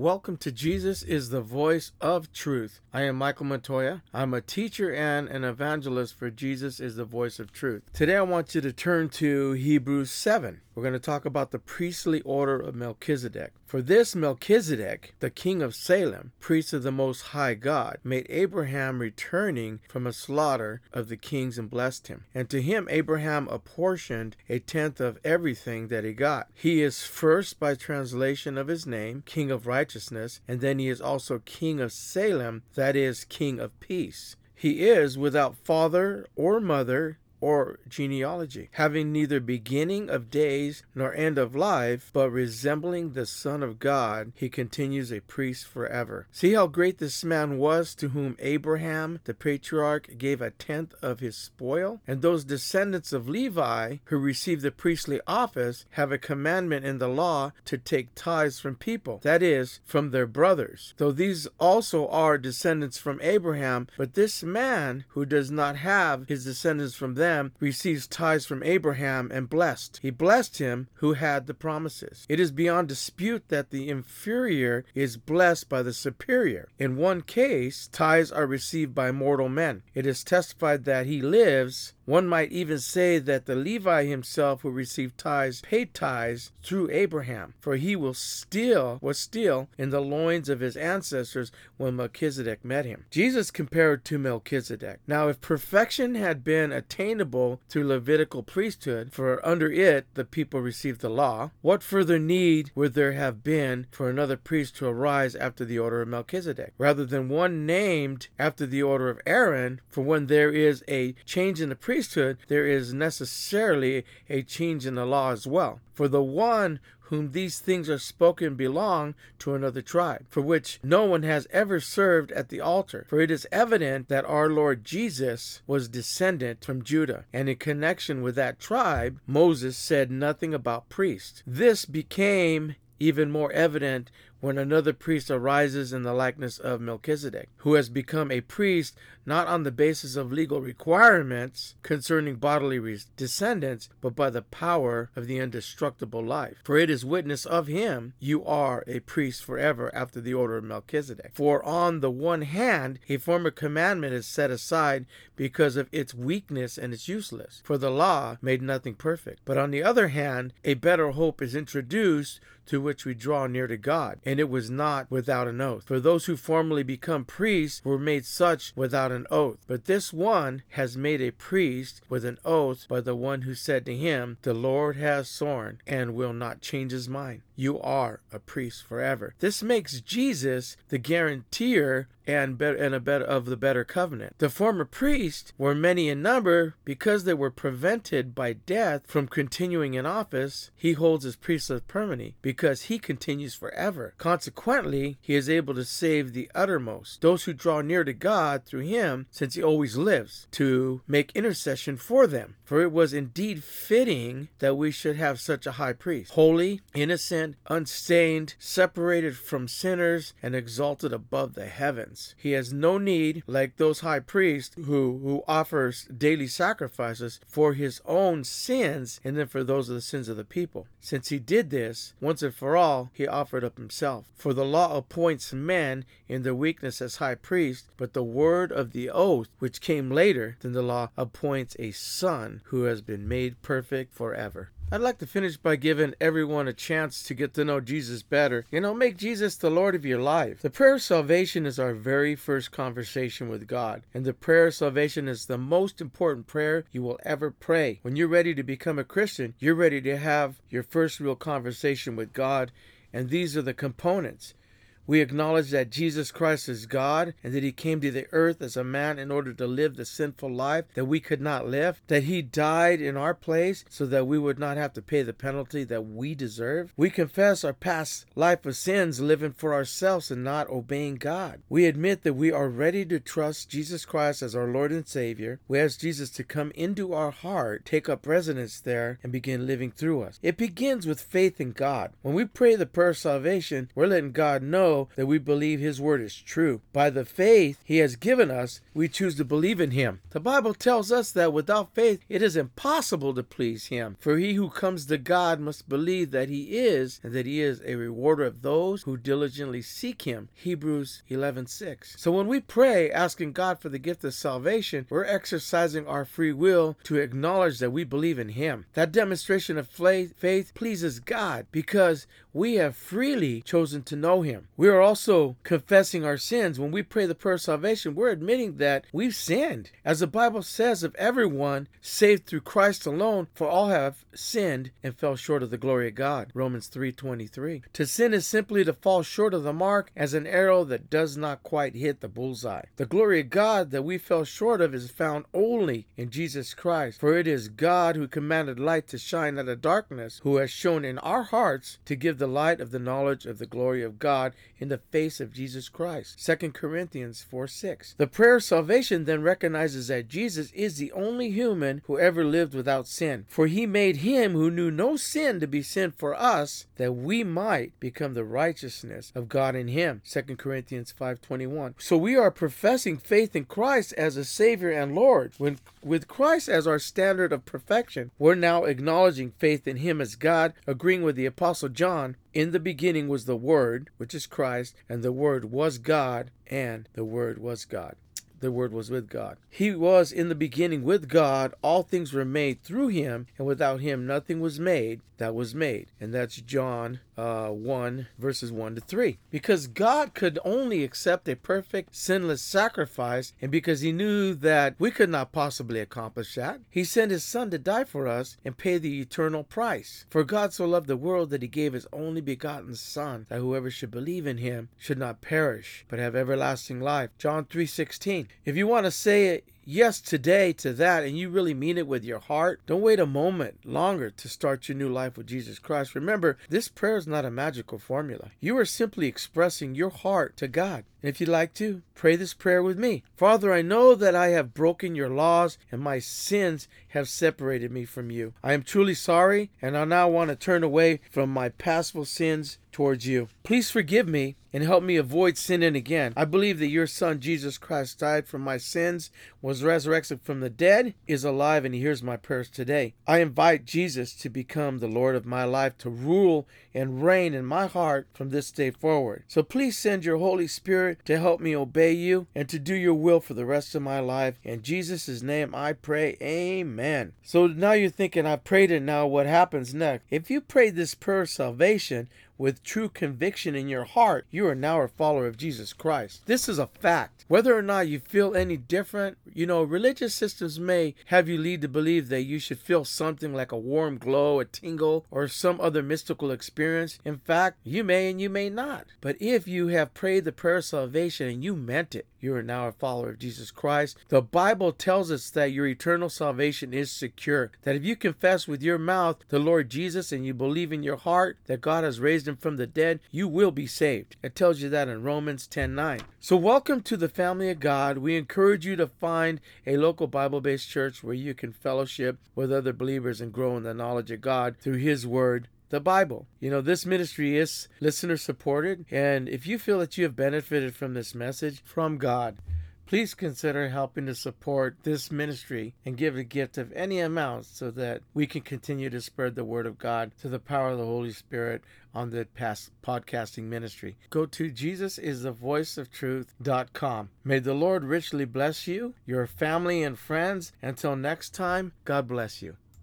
Welcome to Jesus is the Voice of Truth. I am Michael Montoya. I'm a teacher and an evangelist for Jesus is the Voice of Truth. Today I want you to turn to Hebrews 7. We're going to talk about the priestly order of Melchizedek. For this Melchizedek, the king of Salem, priest of the Most High God, made Abraham returning from a slaughter of the kings and blessed him. And to him Abraham apportioned a tenth of everything that he got. He is first by translation of his name, king of righteousness and then he is also king of Salem, that is, king of peace. He is without father or mother, or genealogy, having neither beginning of days nor end of life, but resembling the Son of God, he continues a priest forever. See how great this man was to whom Abraham, the patriarch, gave a tenth of his spoil? And those descendants of Levi who received the priestly office have a commandment in the law to take tithes from people, that is, from their brothers. Though these also are descendants from Abraham, but this man who does not have his descendants from them them receives tithes from Abraham and blessed. He blessed him who had the promises. It is beyond dispute that the inferior is blessed by the superior. In one case, tithes are received by mortal men. It is testified that he lives one might even say that the Levi himself who received tithes paid tithes through Abraham, for he will still was still in the loins of his ancestors when Melchizedek met him. Jesus compared to Melchizedek. Now, if perfection had been attainable through Levitical priesthood, for under it the people received the law, what further need would there have been for another priest to arise after the order of Melchizedek, rather than one named after the order of Aaron? For when there is a change in the priesthood, there is necessarily a change in the law as well. For the one whom these things are spoken belong to another tribe, for which no one has ever served at the altar. For it is evident that our Lord Jesus was descendant from Judah, and in connection with that tribe, Moses said nothing about priests. This became even more evident when another priest arises in the likeness of Melchizedek, who has become a priest not on the basis of legal requirements concerning bodily descendants, but by the power of the indestructible life. For it is witness of him, you are a priest forever after the order of Melchizedek. For on the one hand, a former commandment is set aside because of its weakness and its useless, for the law made nothing perfect. But on the other hand, a better hope is introduced to which we draw near to God and it was not without an oath. For those who formerly become priests were made such without an oath. But this one has made a priest with an oath by the one who said to him, The Lord has sworn and will not change his mind. You are a priest forever. This makes Jesus the guarantor and better and a better of the better covenant. The former priests were many in number because they were prevented by death from continuing in office. He holds his priesthood permanently because he continues forever. Consequently, he is able to save the uttermost, those who draw near to God through him, since he always lives, to make intercession for them. For it was indeed fitting that we should have such a high priest, holy, innocent, unstained, separated from sinners, and exalted above the heavens. He has no need, like those high priests who, who offers daily sacrifices for his own sins and then for those of the sins of the people. Since he did this, once and for all, he offered up himself. For the law appoints men in their weakness as high priest, but the word of the oath, which came later than the law, appoints a son who has been made perfect forever. I'd like to finish by giving everyone a chance to get to know Jesus better. You know, make Jesus the Lord of your life. The prayer of salvation is our very first conversation with God, and the prayer of salvation is the most important prayer you will ever pray. When you're ready to become a Christian, you're ready to have your first real conversation with God, and these are the components. We acknowledge that Jesus Christ is God and that He came to the earth as a man in order to live the sinful life that we could not live, that He died in our place so that we would not have to pay the penalty that we deserve. We confess our past life of sins living for ourselves and not obeying God. We admit that we are ready to trust Jesus Christ as our Lord and Savior. We ask Jesus to come into our heart, take up residence there, and begin living through us. It begins with faith in God. When we pray the prayer of salvation, we're letting God know that we believe his word is true. By the faith he has given us, we choose to believe in him. The Bible tells us that without faith it is impossible to please him. For he who comes to God must believe that he is and that he is a rewarder of those who diligently seek him. Hebrews 11:6. So when we pray asking God for the gift of salvation, we're exercising our free will to acknowledge that we believe in him. That demonstration of faith pleases God because we have freely chosen to know him. We are also confessing our sins. When we pray the prayer of salvation, we're admitting that we've sinned. As the Bible says of everyone saved through Christ alone, for all have sinned and fell short of the glory of God. Romans 3:23. To sin is simply to fall short of the mark as an arrow that does not quite hit the bullseye. The glory of God that we fell short of is found only in Jesus Christ, for it is God who commanded light to shine out of darkness, who has shown in our hearts to give the light of the knowledge of the glory of God in the face of Jesus Christ. 2 Corinthians 4 6. The prayer of salvation then recognizes that Jesus is the only human who ever lived without sin. For he made him who knew no sin to be sin for us, that we might become the righteousness of God in him. 2 Corinthians 5:21. So we are professing faith in Christ as a Savior and Lord. When with Christ as our standard of perfection, we're now acknowledging faith in him as God, agreeing with the apostle John in the beginning was the Word, which is Christ, and the Word was God, and the Word was God the Word was with God. He was in the beginning with God. All things were made through him, and without him nothing was made that was made. And that's John uh, 1, verses 1 to 3. Because God could only accept a perfect, sinless sacrifice, and because he knew that we could not possibly accomplish that, he sent his Son to die for us and pay the eternal price. For God so loved the world that he gave his only begotten Son, that whoever should believe in him should not perish, but have everlasting life. John 3 16. If you want to say it yes today to that and you really mean it with your heart, don't wait a moment longer to start your new life with Jesus Christ. Remember, this prayer is not a magical formula. You are simply expressing your heart to God. If you'd like to, pray this prayer with me. Father, I know that I have broken your laws and my sins have separated me from you. I am truly sorry and I now want to turn away from my pastful sins towards you. Please forgive me and help me avoid sinning again. I believe that your Son, Jesus Christ, died for my sins, was resurrected from the dead, is alive, and hears my prayers today. I invite Jesus to become the Lord of my life, to rule and reign in my heart from this day forward. So please send your Holy Spirit to help me obey you and to do your will for the rest of my life. In Jesus' name I pray, Amen. So now you're thinking, I've prayed it now, what happens next? If you prayed this prayer of salvation, with true conviction in your heart, you are now a follower of Jesus Christ. This is a fact. Whether or not you feel any different, you know, religious systems may have you lead to believe that you should feel something like a warm glow, a tingle, or some other mystical experience. In fact, you may and you may not. But if you have prayed the prayer of salvation and you meant it, you are now a follower of Jesus Christ. The Bible tells us that your eternal salvation is secure. That if you confess with your mouth the Lord Jesus and you believe in your heart that God has raised him from the dead, you will be saved. It tells you that in Romans 10 9. So, welcome to the family of God. We encourage you to find a local Bible based church where you can fellowship with other believers and grow in the knowledge of God through His Word the Bible. You know, this ministry is listener supported, and if you feel that you have benefited from this message from God, please consider helping to support this ministry and give a gift of any amount so that we can continue to spread the word of God to the power of the Holy Spirit on the past podcasting ministry. Go to jesusisthevoiceoftruth.com. May the Lord richly bless you, your family and friends. Until next time, God bless you.